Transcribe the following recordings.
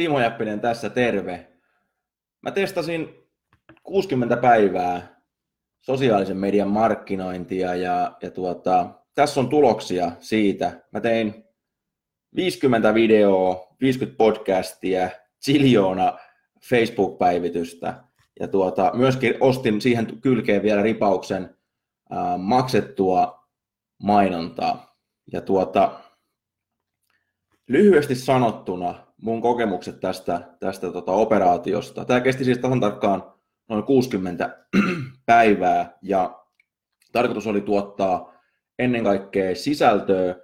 Timo Jäppinen tässä, terve. Mä testasin 60 päivää sosiaalisen median markkinointia ja, ja tuota, tässä on tuloksia siitä. Mä tein 50 videoa, 50 podcastia, ziljoona Facebook-päivitystä ja tuota, myöskin ostin siihen kylkeen vielä ripauksen ää, maksettua mainontaa. Ja tuota, lyhyesti sanottuna mun kokemukset tästä, tästä tota operaatiosta. Tämä kesti siis tasan tarkkaan noin 60 päivää ja tarkoitus oli tuottaa ennen kaikkea sisältöä,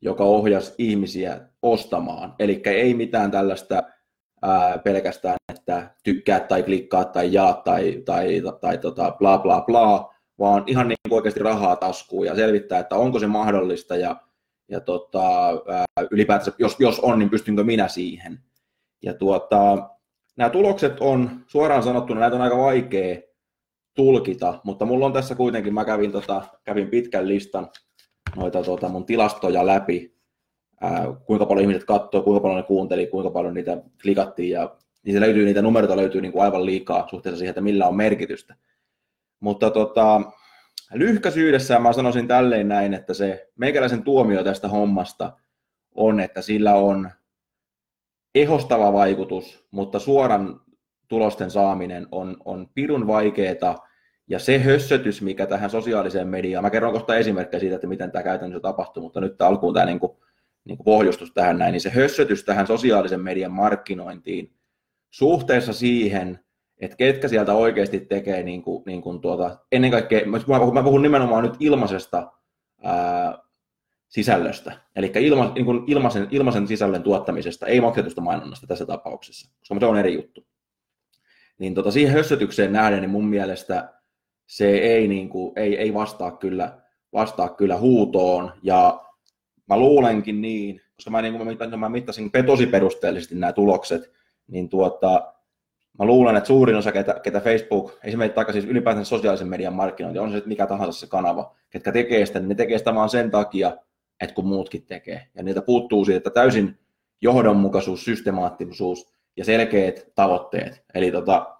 joka ohjasi ihmisiä ostamaan. Eli ei mitään tällaista ää, pelkästään, että tykkää tai klikkaa tai jaa tai, tai, tai, tai tota, bla bla bla, vaan ihan niin oikeasti rahaa taskuun ja selvittää, että onko se mahdollista ja, ja tota, ää, ylipäätänsä, jos, jos on, niin pystynkö minä siihen. Ja tuota, nämä tulokset on suoraan sanottuna, näitä on aika vaikea tulkita, mutta mulla on tässä kuitenkin, mä kävin, tota, kävin pitkän listan noita tota, mun tilastoja läpi, ää, kuinka paljon ihmiset katsoo, kuinka paljon ne kuunteli, kuinka paljon niitä klikattiin ja niitä löytyy, niitä numeroita löytyy niin kuin aivan liikaa suhteessa siihen, että millä on merkitystä. Mutta tota, lyhkäisyydessään mä sanoisin tälleen näin, että se meikäläisen tuomio tästä hommasta on, että sillä on ehostava vaikutus, mutta suoran tulosten saaminen on, on pirun vaikeeta, ja se hössötys, mikä tähän sosiaaliseen mediaan, mä kerron kohta esimerkkejä siitä, että miten tämä käytännössä tapahtuu, mutta nyt alkuun tämä niin kuin, niin kuin pohjustus tähän näin, niin se hössötys tähän sosiaalisen median markkinointiin suhteessa siihen, että ketkä sieltä oikeasti tekee niin kuin, niin kuin tuota, ennen kaikkea, mä puhun, mä puhun nimenomaan nyt ilmaisesta ää, sisällöstä, eli ilma, niin kuin ilmaisen, ilmaisen sisällön tuottamisesta, ei maksetusta mainonnasta tässä tapauksessa, koska se on eri juttu. Niin tota, siihen hössötykseen nähden, niin mun mielestä se ei, niin kuin, ei, ei vastaa, kyllä, vastaa kyllä huutoon, ja mä luulenkin niin, koska mä, niin kuin mä, mä mittasin tosi perusteellisesti nämä tulokset, niin tuota, mä luulen, että suurin osa, ketä, ketä Facebook, esimerkiksi taikka siis ylipäätään sosiaalisen median markkinointi, on se mikä tahansa se kanava, ketkä tekee sitä, niin ne tekee sitä vaan sen takia, että kun muutkin tekee. Ja niitä puuttuu siitä täysin johdonmukaisuus, systemaattisuus ja selkeät tavoitteet. Eli tota,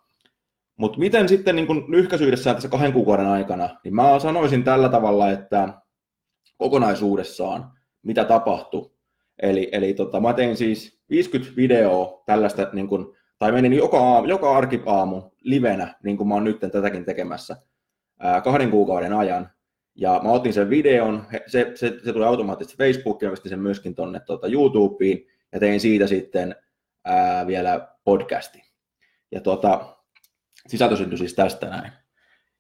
mutta miten sitten niin lyhkäisyydessään tässä kahden kuukauden aikana, niin mä sanoisin tällä tavalla, että kokonaisuudessaan mitä tapahtui. Eli, eli tota, mä tein siis 50 videoa tällaista, niin kun, tai menin joka, aamu, joka arkiaamu livenä, niin kuin mä oon nyt tätäkin tekemässä, kahden kuukauden ajan. Ja mä otin sen videon, se, se, se tuli automaattisesti Facebookiin, ja sen myöskin tuonne tuota, YouTubeen, ja tein siitä sitten ää, vielä podcasti. Ja tuota, sisältö syntyi siis tästä näin.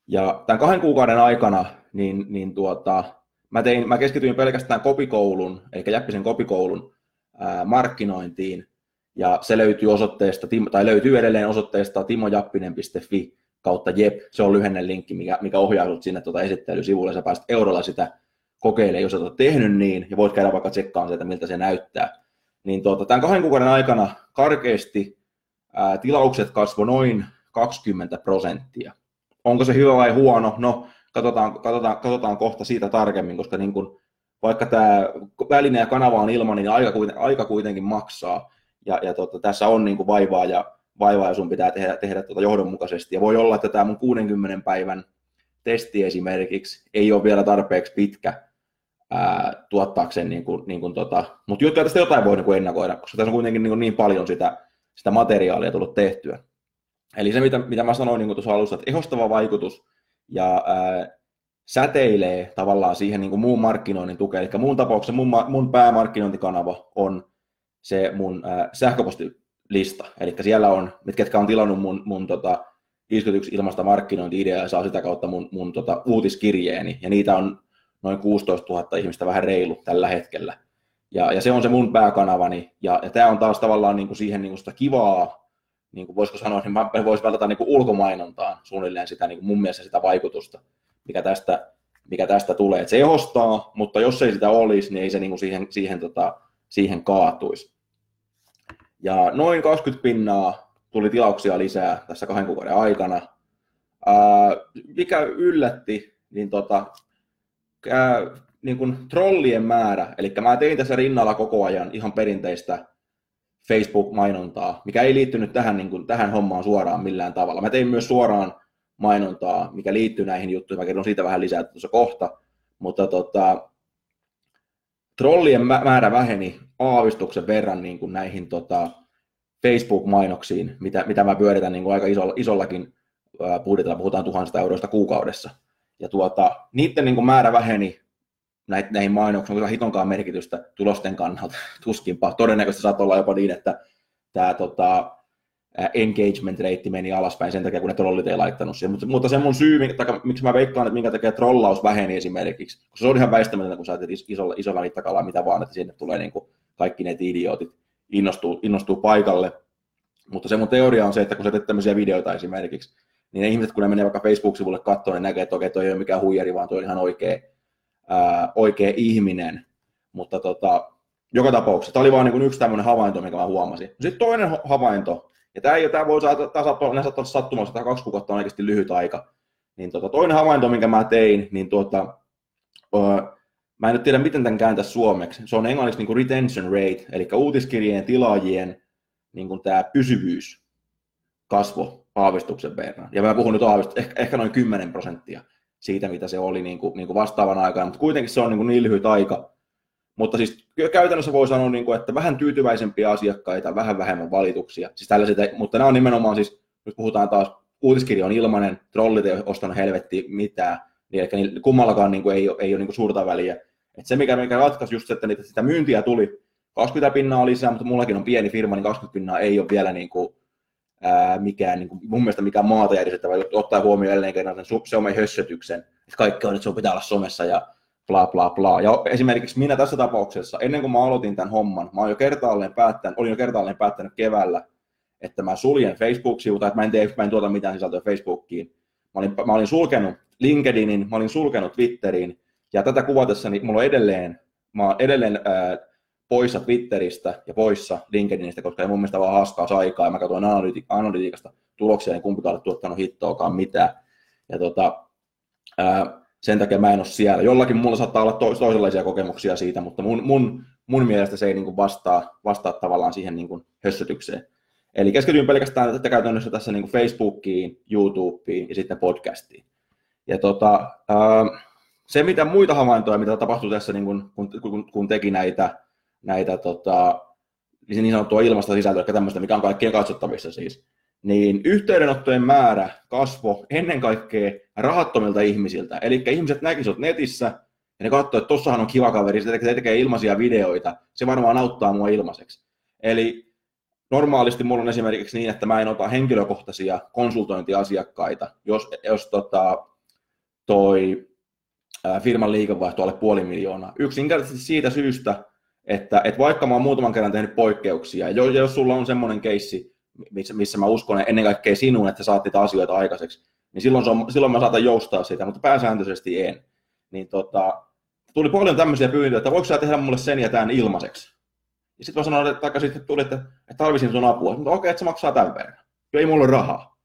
Ja tämän kahden kuukauden aikana niin, niin tuota, mä, tein, mä keskityin pelkästään kopikoulun, eli Jäppisen kopikoulun ää, markkinointiin, ja se löytyy osoitteesta, tai löytyy edelleen osoitteesta timojappinen.fi kautta JEP. Se on lyhenne linkki, mikä, mikä ohjaa sinut sinne tuota esittelysivulle. Sä pääset eurolla sitä kokeilemaan, jos olet tehnyt niin, ja voit käydä vaikka tsekkaamaan sieltä, miltä se näyttää. Niin tuota, tämän kahden kuukauden aikana karkeasti ää, tilaukset kasvoi noin 20 prosenttia. Onko se hyvä vai huono? No, katsotaan, katsotaan, katsotaan kohta siitä tarkemmin, koska niin kuin, vaikka tämä väline ja kanava on ilman, niin aika, aika kuitenkin maksaa. Ja, ja tota, tässä on niin kuin vaivaa ja vaivaa ja sun pitää tehdä, tehdä tuota johdonmukaisesti. Ja voi olla, että tämä mun 60 päivän testi esimerkiksi ei ole vielä tarpeeksi pitkä ää, tuottaakseen, niin kuin, niin kuin tota, mutta tästä jotain voi niin kuin ennakoida, koska tässä on kuitenkin niin, kuin niin paljon sitä, sitä materiaalia tullut tehtyä. Eli se, mitä, mitä mä sanoin niin tuossa alussa, että ehostava vaikutus ja ää, säteilee tavallaan siihen niin kuin muun markkinoinnin tukeen. Eli muun tapauksessa mun, mun päämarkkinointikanava on se mun ää, sähköpostilista. Eli siellä on, mitkä ketkä on tilannut mun, mun tota, 51 ilmasta markkinointi-ideaa ja saa sitä kautta mun, mun tota, uutiskirjeeni. Ja niitä on noin 16 000 ihmistä vähän reilu tällä hetkellä. Ja, ja se on se mun pääkanavani. Ja, ja tämä on taas tavallaan niin kuin siihen niin kuin sitä kivaa niin kuin voisiko sanoa, niin voisi välttää niin kuin ulkomainontaan suunnilleen sitä niin kuin mun mielestä sitä vaikutusta, mikä tästä, mikä tästä tulee. Et se ehostaa, mutta jos ei sitä olisi, niin ei se niin kuin siihen, siihen, tota, siihen kaatuisi. Ja noin 20 pinnaa tuli tilauksia lisää tässä kahden kuukauden aikana. Ää, mikä yllätti, niin, tota, ää, niin kuin trollien määrä, eli mä tein tässä rinnalla koko ajan ihan perinteistä Facebook-mainontaa, mikä ei liittynyt tähän, niin kuin, tähän hommaan suoraan millään tavalla. Mä tein myös suoraan mainontaa, mikä liittyy näihin juttuihin. Mä kerron siitä vähän lisää tuossa kohta. Mutta tota, trollien määrä väheni aavistuksen verran niin kuin näihin tota, Facebook-mainoksiin, mitä, mitä mä pyöritän niin kuin aika isolla, isollakin budjetilla, puhutaan tuhansista euroista kuukaudessa. Ja tuota, niiden niin kuin määrä väheni näihin, näihin mainoksiin, onko hitonkaan merkitystä tulosten kannalta, tuskinpa. Todennäköisesti saattaa olla jopa niin, että tämä tota, engagement rate meni alaspäin sen takia, kun ne trollit ei laittanut siihen. Mutta, mutta se mun syy, minkä, miksi mä veikkaan, että minkä takia trollaus väheni esimerkiksi, koska se on ihan väistämätöntä, kun sä teet isolla, isolla mittakaavalla mitä vaan, että sinne tulee niin kuin kaikki ne idiootit innostuu, innostuu paikalle. Mutta se mun teoria on se, että kun sä teet tämmöisiä videoita esimerkiksi, niin ne ihmiset, kun ne menee vaikka Facebook-sivulle katsomaan, ne näkee, että okei, toi ei ole mikään huijari, vaan toi on ihan oikea, ää, oikea ihminen. Mutta tota, joka tapauksessa, tämä oli vain niin yksi tämmöinen havainto, mikä mä huomasin. Sitten toinen havainto, ja tämä, ei, tämä voi saada, olla sattumassa, tämä kaksi kuukautta on oikeasti lyhyt aika. Niin tota, toinen havainto, minkä mä tein, niin tuota, öö, mä en nyt tiedä, miten tämän kääntää suomeksi. Se on englanniksi niin kuin retention rate, eli uutiskirjeen tilaajien niin kuin tämä pysyvyys kasvo aavistuksen verran. Ja mä puhun nyt aavistuksen, ehkä, ehkä noin 10 prosenttia siitä, mitä se oli niin kuin, niin kuin vastaavan aikaan, mutta kuitenkin se on niin, kuin niin lyhyt aika. Mutta siis käytännössä voi sanoa, niin kuin, että vähän tyytyväisempiä asiakkaita, vähän vähemmän valituksia. Siis tällaiset, mutta nämä on nimenomaan siis, nyt puhutaan taas, uutiskirja on ilmainen, trollit ei ostanut helvetti mitään, niin eli kummallakaan niin kuin, ei ei ole niin kuin suurta väliä. Et se, mikä, mikä ratkaisi just, että niitä, sitä myyntiä tuli 20 pinnaa lisää, mutta mullakin on pieni firma, niin 20 pinnaa ei ole vielä niin kuin, ää, mikään, niin kuin, mun mielestä mikään maata järjestettävä, ottaa huomioon jälleen kerran sen somen hössötyksen, että kaikki on, että sun pitää olla somessa ja bla bla bla. Ja esimerkiksi minä tässä tapauksessa, ennen kuin mä aloitin tämän homman, mä olin jo kertaalleen päättänyt, olin jo kertaalleen päättänyt keväällä, että mä suljen Facebook-sivuta, että mä en, tee, mä en tuota mitään sisältöä Facebookiin. Mä olin, mä olin sulkenut LinkedInin, mä olin sulkenut Twitterin, ja tätä kuvatessa niin mulla on edelleen, mä oon edelleen ää, poissa Twitteristä ja poissa LinkedInistä, koska ei mun mielestä vaan haaskaa aikaa, ja mä katsoin analyti- analytiikasta tuloksia, niin kumpikaan ole tuottanut hittoakaan mitään. Ja tota, ää, sen takia mä en ole siellä. Jollakin mulla saattaa olla toisenlaisia kokemuksia siitä, mutta mun, mun, mun mielestä se ei niin kuin vastaa, vastaa tavallaan siihen niin kuin hössötykseen. Eli keskityin pelkästään tätä käytännössä tässä niin kuin Facebookiin, YouTubeen ja sitten podcastiin. Ja tota, se, mitä muita havaintoja, mitä tapahtui tässä, niin kun, kun, kun teki näitä, näitä tota, niin sanottua ilmasta sisältöä, tämmöistä, mikä on kaikkien katsottavissa siis, niin yhteydenottojen määrä kasvo ennen kaikkea rahattomilta ihmisiltä. Eli ihmiset näkisivät netissä ja ne katsoivat, että tossahan on kiva kaveri, se tekee ilmaisia videoita, se varmaan auttaa mua ilmaiseksi. Eli normaalisti mulla on esimerkiksi niin, että mä en ota henkilökohtaisia konsultointiasiakkaita, jos, jos tota, toi firman liikevaihto alle puoli miljoonaa. Yksinkertaisesti siitä syystä, että, että vaikka mä oon muutaman kerran tehnyt poikkeuksia, ja jos sulla on semmoinen keissi, missä, missä mä uskon ennen kaikkea sinuun, että saat niitä asioita aikaiseksi, niin silloin, se on, silloin mä saatan joustaa sitä, mutta pääsääntöisesti en. Niin tota, tuli paljon tämmöisiä pyyntöjä, että voiko sä tehdä mulle sen ja tämän ilmaiseksi? Ja sitten mä sanoin, että, että sitten tuli, että, että tarvisin sun apua. Mutta okei, että se maksaa tämän verran. Jo ei mulla ole rahaa.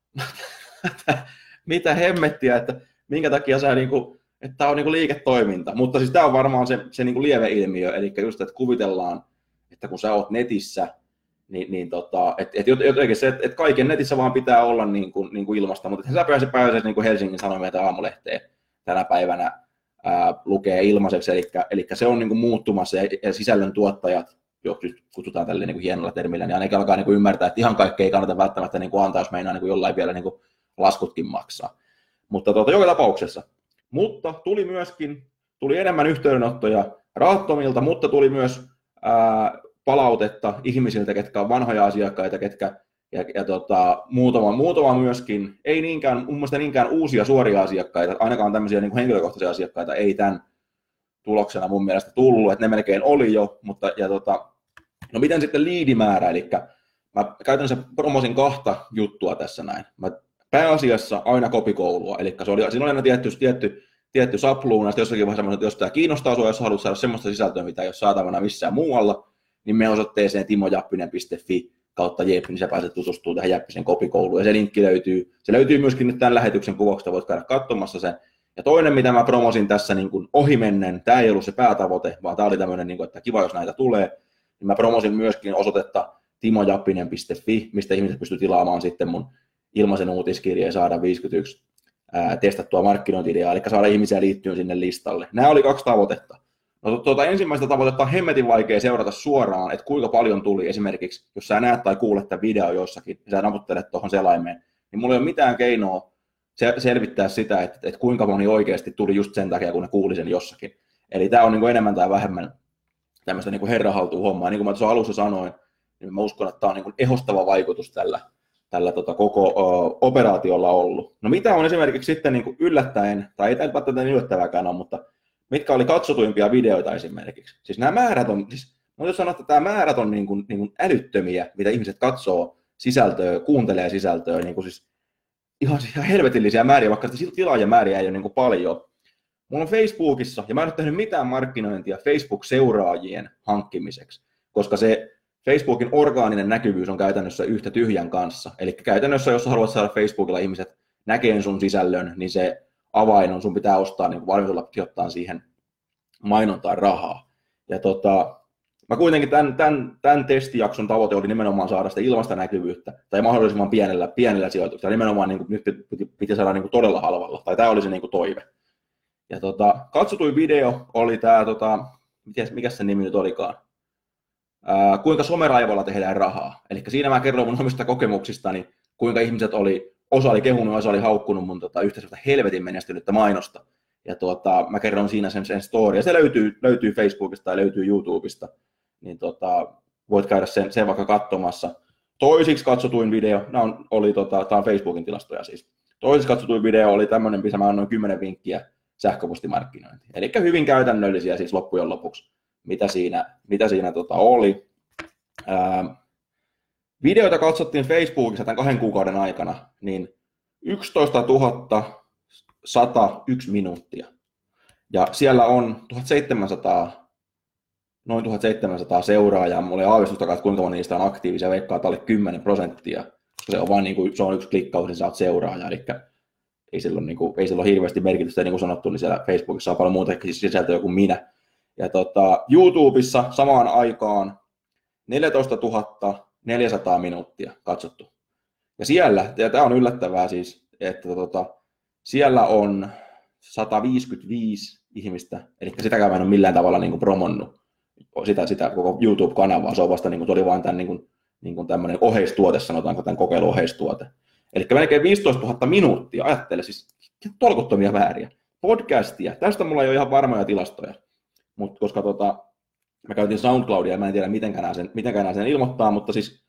Mitä hemmettiä, että minkä takia sä niinku, että tämä on niinku liiketoiminta. Mutta siis tämä on varmaan se, se niinku lieve ilmiö, eli just, että kuvitellaan, että kun sä oot netissä, niin, niin tota, että et jotenkin se, että et kaiken netissä vaan pitää olla niin kuin, niin kuin ilmasta, mutta sä pääset pääset niin kuin Helsingin Sanomien tai aamulehteen tänä päivänä ää, lukee ilmaiseksi, eli, eli se on niin kuin muuttumassa ja, ja sisällön tuottajat, jos kutsutaan tälle niin kuin hienolla termillä, niin ainakin alkaa niin kuin ymmärtää, että ihan kaikkea ei kannata välttämättä niin kuin antaa, jos meinaa niin kuin jollain vielä niin kuin laskutkin maksaa. Mutta tuota, joka tapauksessa. Mutta tuli myöskin, tuli enemmän yhteydenottoja rahattomilta, mutta tuli myös ää, palautetta ihmisiltä, ketkä on vanhoja asiakkaita, ketkä ja, ja tota, muutama, muutama myöskin, ei niinkään, mun mielestä niinkään uusia suoria asiakkaita, ainakaan tämmöisiä niin henkilökohtaisia asiakkaita ei tämän tuloksena mun mielestä tullut, että ne melkein oli jo, mutta ja tota, no miten sitten liidimäärä, eli mä käytännössä promosin kahta juttua tässä näin. Mä pääasiassa aina kopikoulua, eli se oli, siinä oli aina tietty, tietty, tietty sapluuna, jossakin vaiheessa että jos tämä kiinnostaa sinua, jos haluat saada sellaista sisältöä, mitä ei ole saatavana missään muualla, niin me osoitteeseen timojappinen.fi kautta Jep, niin sä pääset tutustumaan tähän Jäppisen kopikouluun. Ja se linkki löytyy, se löytyy myöskin nyt tämän lähetyksen kuvauksesta, voit käydä katsomassa sen. Ja toinen, mitä mä promosin tässä niin kuin ohimennen, tämä ei ollut se päätavoite, vaan tämä oli tämmöinen, niin kuin, että kiva, jos näitä tulee, niin mä promosin myöskin osoitetta timojappinen.fi, mistä ihmiset pystyy tilaamaan sitten mun ilmaisen uutiskirja ja saada 51 ää, testattua markkinointideaa, eli saada ihmisiä liittyen sinne listalle. Nämä oli kaksi tavoitetta. No, tuota, ensimmäistä tavoitetta on hemmetin vaikea seurata suoraan, että kuinka paljon tuli esimerkiksi, jos sä näet tai kuulet tämän video jossakin, ja sä naputtelet tuohon selaimeen, niin mulla ei ole mitään keinoa selvittää sitä, että, että kuinka moni oikeasti tuli just sen takia, kun ne kuuli sen jossakin. Eli tämä on niin kuin enemmän tai vähemmän tämmöistä niin herrahaltuu hommaa. Niin kuin mä tuossa alussa sanoin, niin mä uskon, että tämä on niin kuin ehostava vaikutus tällä, tällä tota koko o, operaatiolla ollut. No mitä on esimerkiksi sitten niin kuin yllättäen, tai ei tämä niin yllättävääkään ole, mutta mitkä oli katsotuimpia videoita esimerkiksi? Siis nämä määrät on, siis mutta jos sanoa, että tämä määrät on niin kuin, niin kuin älyttömiä, mitä ihmiset katsoo sisältöä, kuuntelee sisältöä, niin kuin siis ihan, ihan helvetillisiä määriä, vaikka sitä tilaajamääriä ei ole niin kuin paljon. Mulla on Facebookissa, ja mä en ole tehnyt mitään markkinointia Facebook-seuraajien hankkimiseksi, koska se Facebookin orgaaninen näkyvyys on käytännössä yhtä tyhjän kanssa. Eli käytännössä, jos haluat saada Facebookilla ihmiset näkeen sun sisällön, niin se avain on, sun pitää ostaa niin valmiudella sijoittaa siihen mainontaan rahaa. Ja tota, mä kuitenkin tämän, tämän, tämän testijakson tavoite oli nimenomaan saada sitä ilmasta näkyvyyttä tai mahdollisimman pienellä, pienellä sijoituksella. Nimenomaan niin kuin, nyt piti, piti saada niin kuin todella halvalla, tai tämä oli se niin kuin toive. Ja tota, katsotuin video oli tämä, tota, mikä se nimi nyt olikaan, Ää, kuinka someraivolla tehdään rahaa. Eli siinä mä kerron mun omista kokemuksistani, kuinka ihmiset oli, osa oli kehunut, osa oli haukkunut mun tota, yhteisöltä helvetin menestynyttä mainosta. Ja tuota, mä kerron siinä sen, sen story, ja se löytyy, löytyy Facebookista tai löytyy YouTubesta, niin tota, voit käydä sen, sen vaikka katsomassa. Toisiksi katsotuin video, nämä on, oli, tota, tämä on Facebookin tilastoja siis. Toisiksi katsotuin video oli tämmöinen, missä mä annoin 10 vinkkiä sähköpostimarkkinointiin. Eli hyvin käytännöllisiä siis loppujen lopuksi, mitä siinä, mitä siinä tota oli. Ää, videoita katsottiin Facebookissa tämän kahden kuukauden aikana, niin 11 101 minuuttia. Ja siellä on 1700, noin 1700 seuraajaa. Mulla ei aavistusta, että kuinka moni niistä on aktiivisia, veikkaa alle 10 prosenttia. Se on vain niin kuin, se on yksi klikkaus, niin oot seuraaja. Eli ei sillä, ole, niin kuin, ei sillä ole hirveästi merkitystä, niin kuin sanottu, niin siellä Facebookissa on paljon muuta sisältöä kuin minä. Ja tota, YouTubessa samaan aikaan 14 400 minuuttia katsottu. Ja siellä, ja tämä on yllättävää siis, että tota, siellä on 155 ihmistä, eli sitäkään mä en ole millään tavalla niin kuin promonnut sitä, sitä koko YouTube-kanavaa, se on vasta niin kuin, oli vain tämän, niin kuin, niin kuin tämmöinen oheistuote, sanotaanko tämän kokeilu oheistuote. Eli melkein 15 000 minuuttia, ajattele siis tolkuttomia määriä. Podcastia, tästä mulla ei ole ihan varmoja tilastoja, mutta koska tota, mä käytin SoundCloudia mä en tiedä mitenkään sen, mitenkään sen ilmoittaa, mutta siis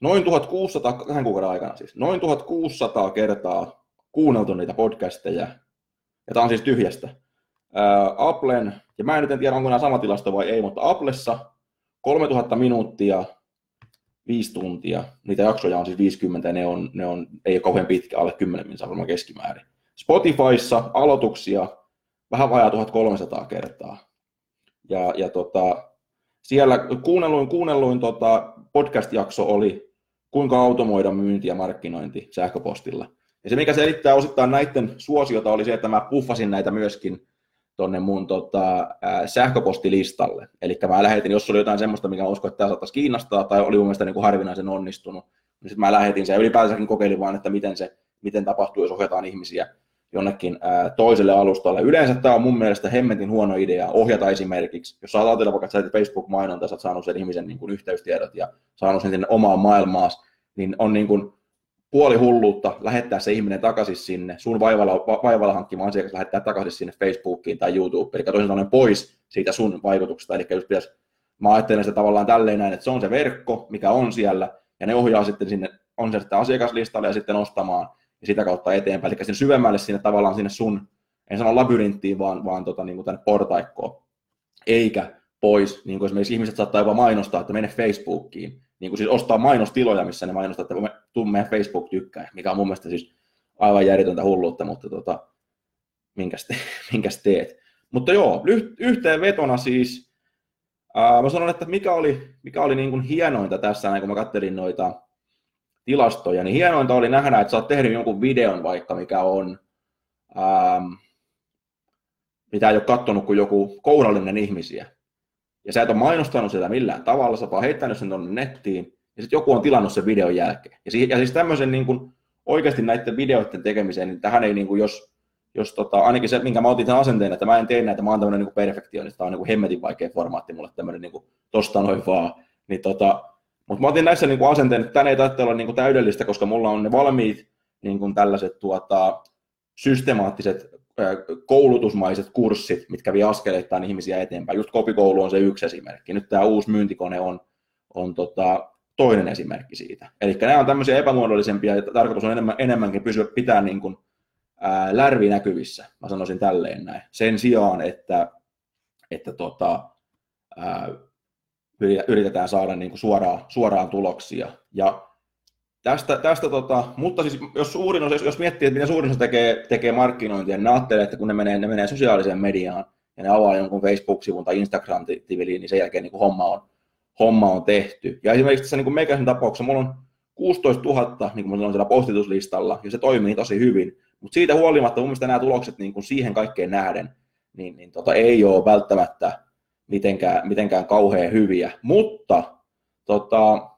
noin 1600, kahden kuukauden aikana siis, noin 1600 kertaa kuunneltu niitä podcasteja, ja tämä on siis tyhjästä. Ää, Applen, ja mä en nyt en tiedä onko nämä sama tilasto vai ei, mutta Applessa 3000 minuuttia, 5 tuntia, niitä jaksoja on siis 50 ja ne on, ne on ei ole kauhean pitkä, alle 10 minuuttia varmaan keskimäärin. Spotifyssa aloituksia vähän vajaa 1300 kertaa. Ja, ja tota, siellä kuunnelluin, kuunnelluin tota podcast-jakso oli kuinka automoida myynti ja markkinointi sähköpostilla. Ja se, mikä selittää osittain näiden suosiota, oli se, että mä puffasin näitä myöskin tuonne mun tota, ää, sähköpostilistalle. Eli mä lähetin, jos oli jotain semmoista, mikä uskon, että tämä saattaisi kiinnostaa, tai oli mun mielestä niin kuin harvinaisen onnistunut, niin sitten mä lähetin sen ja ylipäätänsäkin kokeilin vaan, että miten se miten tapahtuu, jos ohjataan ihmisiä jonnekin ää, toiselle alustalle. Yleensä tämä on mun mielestä hemmetin huono idea ohjata esimerkiksi, jos saat ajatella vaikka, että Facebook-mainonta, sä oot saanut sen ihmisen niin kuin yhteystiedot ja saanut sen sinne omaan maailmaan, niin on niin kuin puoli hulluutta lähettää se ihminen takaisin sinne, sun vaivalla, vaivalla hankkima asiakas lähettää takaisin sinne Facebookiin tai YouTubeen, eli toisin sanoen pois siitä sun vaikutuksesta, eli jos pitäisi, mä ajattelen sitä tavallaan tälleen näin, että se on se verkko, mikä on siellä, ja ne ohjaa sitten sinne, on se sitten asiakaslistalle ja sitten ostamaan, ja sitä kautta eteenpäin, eli sinne syvemmälle sinne tavallaan sinne sun, en sano labyrinttiin, vaan, vaan tota, niin kuin tänne portaikkoon, eikä pois, niin kuin esimerkiksi ihmiset saattaa jopa mainostaa, että mene Facebookiin, niin kuin siis ostaa mainostiloja, missä ne mainostaa, että tuu meidän Facebook tykkää, mikä on mun mielestä siis aivan järjetöntä hulluutta, mutta tota, minkäs, te, minkäs teet. Mutta joo, yhteenvetona siis, ää, mä sanon, että mikä oli, mikä oli niin kuin hienointa tässä, kun mä kattelin noita tilastoja, niin hienointa oli nähdä, että sä oot tehnyt jonkun videon vaikka, mikä on, ää, mitä ei ole kattonut kuin joku kourallinen ihmisiä ja sä et ole mainostanut sitä millään tavalla, sä vaan heittänyt sen tuonne nettiin, ja sitten joku on tilannut sen videon jälkeen. Ja, si- ja siis tämmöisen niin kuin, oikeasti näiden videoiden tekemiseen, niin tähän ei, niin kuin, jos, jos tota, ainakin se, minkä mä otin sen asenteen, että mä en tee näitä, mä oon tämmöinen niin perfektionista, tämä on niin hemmetin vaikea formaatti mulle tämmöinen niin tosta noin vaan, niin tota, mutta mä otin näissä niin kuin asenteen, että tämä ei tarvitse olla niin kuin täydellistä, koska mulla on ne valmiit niin kuin tällaiset tuota, systemaattiset koulutusmaiset kurssit, mitkä vie askeleittain ihmisiä eteenpäin. Just kopikoulu on se yksi esimerkki. Nyt tämä uusi myyntikone on, on tota, toinen esimerkki siitä. Eli nämä on tämmöisiä epämuodollisempia ja tarkoitus on enemmän, enemmänkin pysyä pitää niin kuin, ää, lärvi näkyvissä, mä sanoisin tälleen näin. Sen sijaan, että, että tota, ää, yritetään saada niin kuin suoraan, suoraan tuloksia. Ja tästä, tästä tota, mutta siis jos, suurin osa, jos miettii, että miten suurin osa tekee, tekee markkinointia, niin ne ajattelee, että kun ne menee, ne menee sosiaaliseen mediaan ja ne avaa jonkun Facebook-sivun tai Instagram-tiliin, niin sen jälkeen niin kuin homma, on, homma on tehty. Ja esimerkiksi tässä niin meikäisen tapauksessa mulla on 16 000, niin kuin on siellä postituslistalla, ja se toimii tosi hyvin. Mutta siitä huolimatta mun mielestä nämä tulokset niin kuin siihen kaikkeen nähden, niin, niin tota, ei ole välttämättä mitenkään, mitenkään kauhean hyviä. Mutta tota,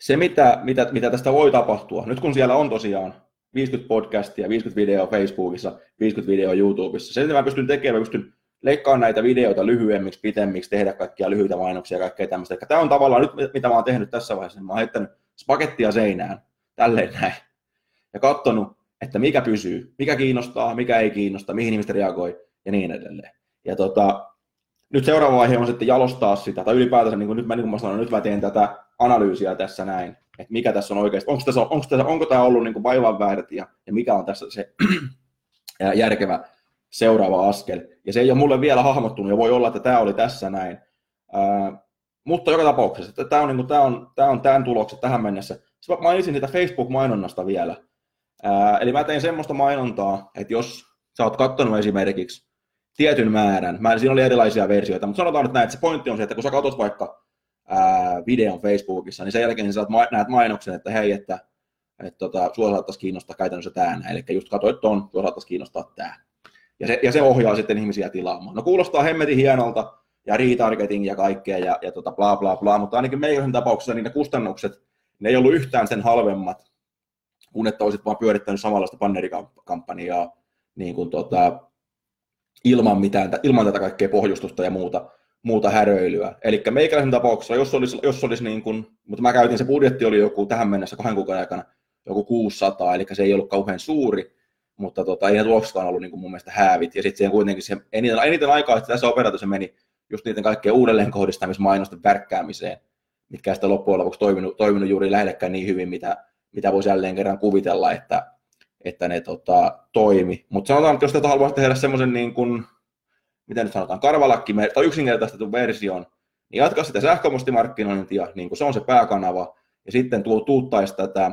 se, mitä, mitä, mitä tästä voi tapahtua, nyt kun siellä on tosiaan 50 podcastia, 50 videoa Facebookissa, 50 videoa YouTubessa, se, mitä mä pystyn tekemään, mä pystyn leikkaamaan näitä videoita lyhyemmiksi, pitemmiksi, tehdä kaikkia lyhyitä mainoksia ja kaikkea tämmöistä. Tämä on tavallaan nyt, mitä mä oon tehnyt tässä vaiheessa, niin mä oon heittänyt spakettia seinään, tälleen näin, ja katsonut, että mikä pysyy, mikä kiinnostaa, mikä ei kiinnosta, mihin ihmiset reagoi ja niin edelleen. Ja tota, nyt seuraava vaihe on sitten jalostaa sitä, tai ylipäätänsä, niin kuin nyt mä, niin kuin mä sanoin, nyt mä teen tätä analyysiä tässä näin, että mikä tässä on oikeasti, onko, tässä, onko, tässä, onko tämä ollut niin vaivan väärät ja, ja mikä on tässä se järkevä seuraava askel. Ja se ei ole mulle vielä hahmottunut, ja voi olla, että tämä oli tässä näin. Ää, mutta joka tapauksessa, että tämä on, niin kuin, tämä on, tämä on tämän tulokset tähän mennessä. Sitten mainitsin sitä Facebook-mainonnasta vielä. Ää, eli mä tein semmoista mainontaa, että jos sä oot katsonut esimerkiksi tietyn määrän. Mä, siinä oli erilaisia versioita, mutta sanotaan nyt näin, että se pointti on se, että kun sä katsot vaikka ää, videon Facebookissa, niin sen jälkeen sä ma- näet mainoksen, että hei, että, että tota, sua saattaisi kiinnostaa käytännössä tämä Eli just katsoit ton, sua saattaisi kiinnostaa tämä. Ja se, ja se ohjaa sitten ihmisiä tilaamaan. No kuulostaa hemmetin hienolta, ja retargeting ja kaikkea, ja, ja tota bla bla bla, mutta ainakin meidän tapauksessa niin ne kustannukset, ne ei ollut yhtään sen halvemmat, kun että olisit vaan pyörittänyt samanlaista bannerikampanjaa niin kuin tota, ilman, mitään, ilman tätä kaikkea pohjustusta ja muuta, muuta häröilyä. Eli meikäläisen tapauksessa, jos olisi, jos olisi niin kuin, mutta mä käytin, se budjetti oli joku tähän mennessä kahden kuukauden aikana joku 600, eli se ei ollut kauhean suuri, mutta tota, ei ne tuloksetkaan ollut niin kuin mun mielestä häävit. Ja sitten kuitenkin se, eniten, eniten aikaa, että tässä operaatiossa meni just niiden kaikkien uudelleen kohdistamismainosten värkkäämiseen, mitkä sitten loppujen lopuksi toiminut, toiminut juuri lähellekään niin hyvin, mitä, mitä voisi jälleen kerran kuvitella, että, että ne tota, toimi. Mutta sanotaan, että jos tätä haluaisi tehdä semmoisen niin kuin, miten nyt sanotaan, karvalakki tai yksinkertaistetun version, niin jatka sitä sähköpostimarkkinointia, niin kuin se on se pääkanava, ja sitten tuo tuuttaisi tätä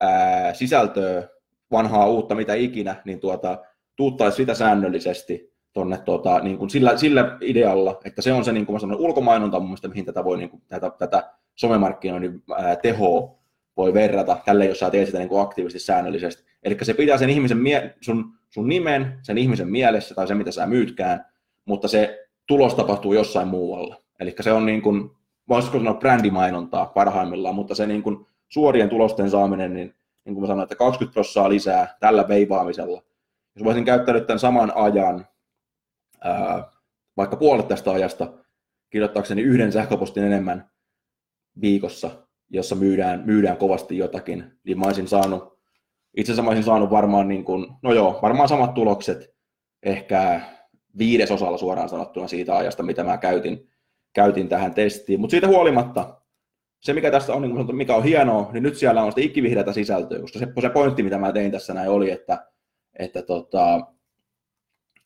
ää, sisältöä, vanhaa, uutta, mitä ikinä, niin tuota, tuuttaisi sitä säännöllisesti tonne, tuota, niin kuin sillä, sillä idealla, että se on se niin kuin mä sanon, ulkomainonta mun mielestä, mihin tätä voi niin kuin, tätä, tätä somemarkkinoinnin ää, tehoa voi verrata, tälle jos sä teet sitä niin kuin aktiivisesti säännöllisesti. Eli se pitää sen ihmisen, mie- sun, sun nimen, sen ihmisen mielessä tai se, mitä sä myytkään, mutta se tulos tapahtuu jossain muualla. Eli se on niin kuin, voisiko sanoa brändimainontaa parhaimmillaan, mutta se niin kuin suorien tulosten saaminen, niin, niin kuin mä sanoin, että 20 prosenttia lisää tällä veivaamisella. Jos voisin käyttää nyt tämän saman ajan, ää, vaikka puolet tästä ajasta, kirjoittaakseni yhden sähköpostin enemmän viikossa, jossa myydään, myydään kovasti jotakin, niin mä olisin saanut, itse asiassa mä olisin saanut varmaan, niin kuin, no joo, varmaan samat tulokset, ehkä viidesosalla suoraan sanottuna siitä ajasta, mitä mä käytin, käytin tähän testiin. Mutta siitä huolimatta, se mikä tässä on, niin sanottu, mikä on hienoa, niin nyt siellä on sitä ikivihreätä sisältöä, koska se, se pointti, mitä mä tein tässä näin, oli, että, että, tota,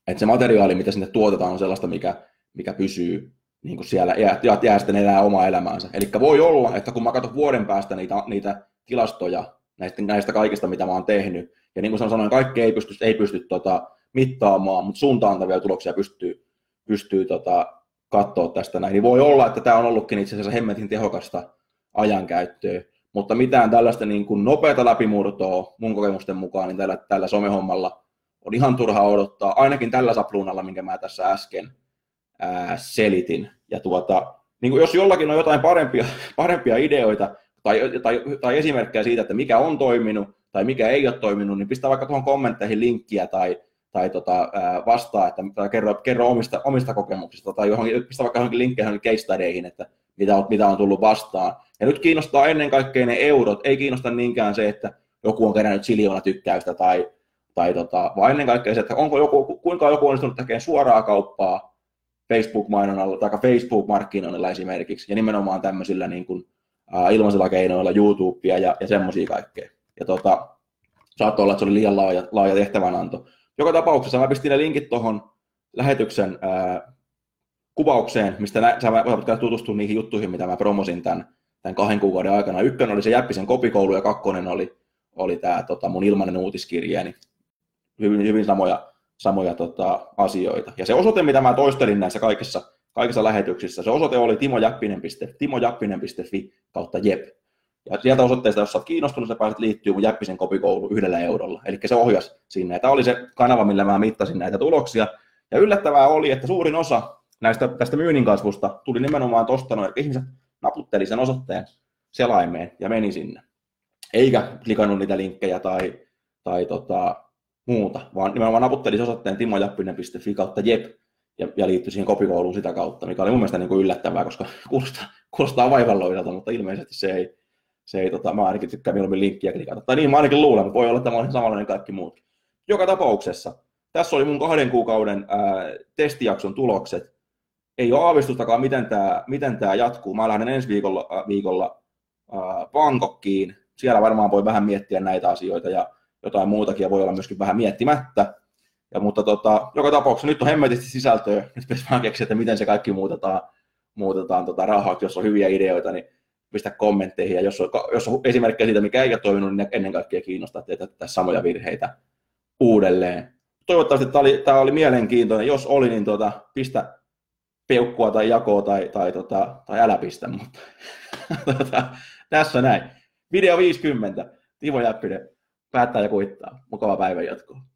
että se materiaali, mitä sinne tuotetaan, on sellaista, mikä, mikä pysyy niin kuin siellä jää, jää sitten elää omaa elämäänsä. Eli voi olla, että kun mä katson vuoden päästä niitä, niitä tilastoja näistä, näistä kaikista, mitä mä oon tehnyt, ja niin kuin sanoin, kaikki ei pysty, ei pysty tota, mittaamaan, mutta suuntaantavia tuloksia pystyy, pystyy tota, katsoa tästä näin, niin voi olla, että tämä on ollutkin itse asiassa hemmetin tehokasta ajankäyttöä, mutta mitään tällaista niin kuin nopeata läpimurtoa mun kokemusten mukaan, niin tällä, tällä somehommalla on ihan turha odottaa, ainakin tällä sapluunalla, minkä mä tässä äsken ää, selitin. Ja tuota, niin jos jollakin on jotain parempia, parempia ideoita tai, tai, tai esimerkkejä siitä, että mikä on toiminut tai mikä ei ole toiminut, niin pistä vaikka tuohon kommentteihin linkkiä tai, tai tota, vastaa, että, tai kerro, kerro omista, omista kokemuksista tai johonkin, pistä vaikka johonkin linkkeihin johonkin case studyihin, että mitä on, mitä on tullut vastaan. Ja nyt kiinnostaa ennen kaikkea ne eurot, ei kiinnosta niinkään se, että joku on kerännyt siljoona tykkäystä tai, tai tota, vaan ennen kaikkea se, että onko joku, kuinka joku onnistunut tekemään suoraa kauppaa Facebook-mainonnalla tai Facebook-markkinoinnilla esimerkiksi, ja nimenomaan tämmöisillä niin kuin, uh, ilmaisilla keinoilla, YouTubea ja, ja semmoisia kaikkea. Ja tota, saattoi olla, että se oli liian laaja, laaja tehtävänanto. Joka tapauksessa mä pistin ne linkit tuohon lähetyksen ää, kuvaukseen, mistä nä- sä voit tutustua niihin juttuihin, mitä mä promosin tämän, tämän kahden kuukauden aikana. Ykkönen oli se Jäppisen kopikoulu ja kakkonen oli, oli tämä tota, mun ilmainen uutiskirje, niin hyvin, hyvin samoja, samoja tota, asioita. Ja se osoite, mitä mä toistelin näissä kaikissa, kaikissa lähetyksissä, se osoite oli timojäppinen.fi kautta jep. Ja sieltä osoitteesta, jos olet kiinnostunut, sä pääset liittyä mun Jäppisen kopikoulu yhdellä eurolla. Eli se ohjas sinne. Tämä oli se kanava, millä mä mittasin näitä tuloksia. Ja yllättävää oli, että suurin osa näistä, tästä myynnin kasvusta tuli nimenomaan tuosta noin, että ihmiset naputteli sen osoitteen selaimeen ja meni sinne. Eikä klikannut niitä linkkejä tai, tai tota, muuta, vaan nimenomaan naputteli osoitteen timojappinen.fi kautta jep ja, ja liittyi siihen kopikouluun sitä kautta, mikä oli mun mielestä niin kuin yllättävää, koska kuulostaa, kuulostaa vaivalloiselta, mutta ilmeisesti se ei, se ei tota, mä ainakin tykkään mieluummin linkkiä klikata. Tai niin mä ainakin luulen, voi olla, että mä olen samanlainen kaikki muut. Joka tapauksessa, tässä oli mun kahden kuukauden ää, testijakson tulokset. Ei ole aavistustakaan, miten tämä miten tää jatkuu. Mä lähden ensi viikolla, ää, viikolla ää, Bangkokkiin. Siellä varmaan voi vähän miettiä näitä asioita ja jotain muutakin ja voi olla myöskin vähän miettimättä. Ja, mutta tota, joka tapauksessa nyt on hemmetisti sisältöä. Nyt pitäisi vaan keksiä, että miten se kaikki muutetaan, muutetaan tota rahaa. Jos on hyviä ideoita, niin pistä kommentteihin, ja jos on, jos on esimerkkejä siitä, mikä ei ole toiminut, niin ennen kaikkea kiinnostaa, että tehdään samoja virheitä uudelleen. Toivottavasti tämä oli, tämä oli mielenkiintoinen. Jos oli, niin tuota, pistä peukkua tai jakoa tai, tai, tota, tai älä pistä, mutta tota, tässä näin. Video 50. Timo Jäppinen päättää ja kuittaa. Mukava päivän jatkoa.